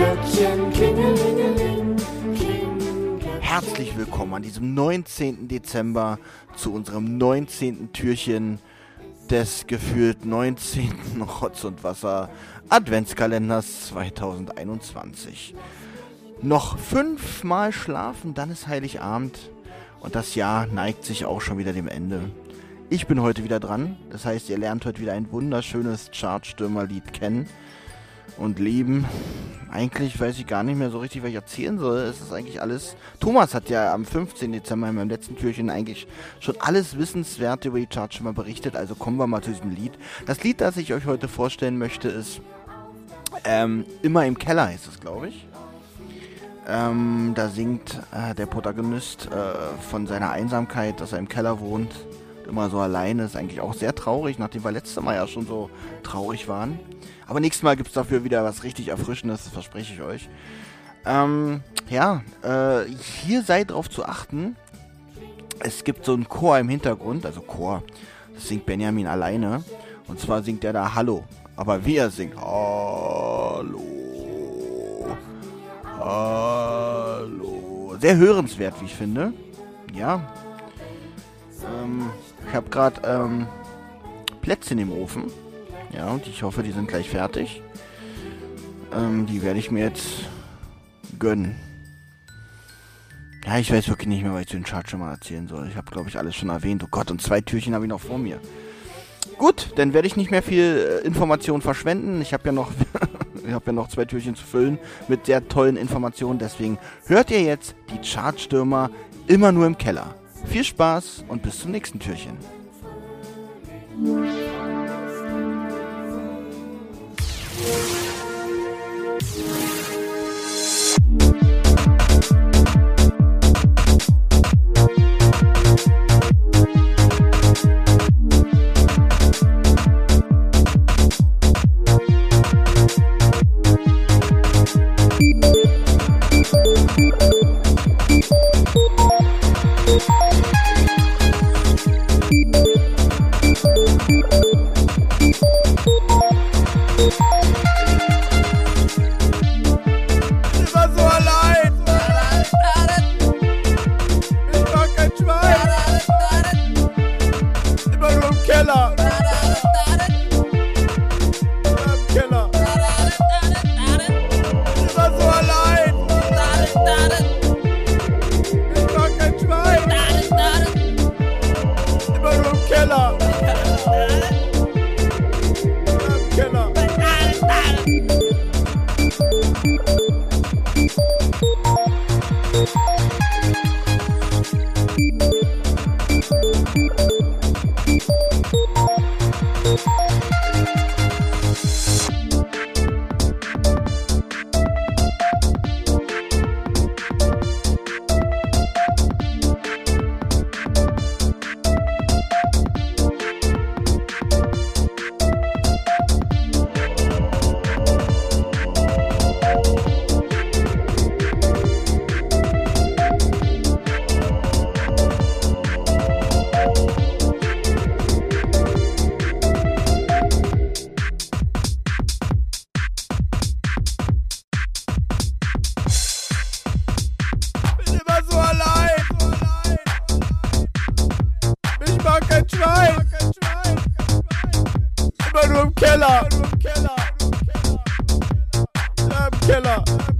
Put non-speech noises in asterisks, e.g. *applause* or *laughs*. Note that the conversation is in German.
Glöckchen. Herzlich willkommen an diesem 19. Dezember zu unserem 19. Türchen des gefühlt 19. *laughs* Rotz und Wasser Adventskalenders 2021. Noch fünfmal schlafen, dann ist Heiligabend und das Jahr neigt sich auch schon wieder dem Ende. Ich bin heute wieder dran, das heißt, ihr lernt heute wieder ein wunderschönes Chartstürmerlied kennen und lieben. Eigentlich weiß ich gar nicht mehr so richtig, was ich erzählen soll. Es ist eigentlich alles. Thomas hat ja am 15. Dezember in meinem letzten Türchen eigentlich schon alles Wissenswerte über die Charts schon mal berichtet. Also kommen wir mal zu diesem Lied. Das Lied, das ich euch heute vorstellen möchte, ist ähm, Immer im Keller, heißt es, glaube ich. Ähm, da singt äh, der Protagonist äh, von seiner Einsamkeit, dass er im Keller wohnt. Immer so alleine. Ist eigentlich auch sehr traurig, nachdem wir letztes Mal ja schon so traurig waren. Aber nächstes Mal gibt es dafür wieder was richtig Erfrischendes, das verspreche ich euch. Ähm, ja, äh, hier seid drauf zu achten. Es gibt so einen Chor im Hintergrund, also Chor. Das singt Benjamin alleine. Und zwar singt er da Hallo. Aber wie er singt, Hallo. Hallo. Sehr hörenswert, wie ich finde. Ja. Ähm, ich habe gerade ähm, Plätzchen im Ofen. Ja, und ich hoffe, die sind gleich fertig. Ähm, die werde ich mir jetzt gönnen. Ja, ich weiß wirklich nicht mehr, was ich zu den Charts schon mal erzählen soll. Ich habe, glaube ich, alles schon erwähnt. Oh Gott, und zwei Türchen habe ich noch vor mir. Gut, dann werde ich nicht mehr viel äh, Information verschwenden. Ich habe ja noch, *laughs* ich habe ja noch zwei Türchen zu füllen mit sehr tollen Informationen. Deswegen hört ihr jetzt die Chartstürmer immer nur im Keller. Viel Spaß und bis zum nächsten Türchen. contrive. Bedroom killer. Bedroom killer. Bedroom killer. Bedroom killer.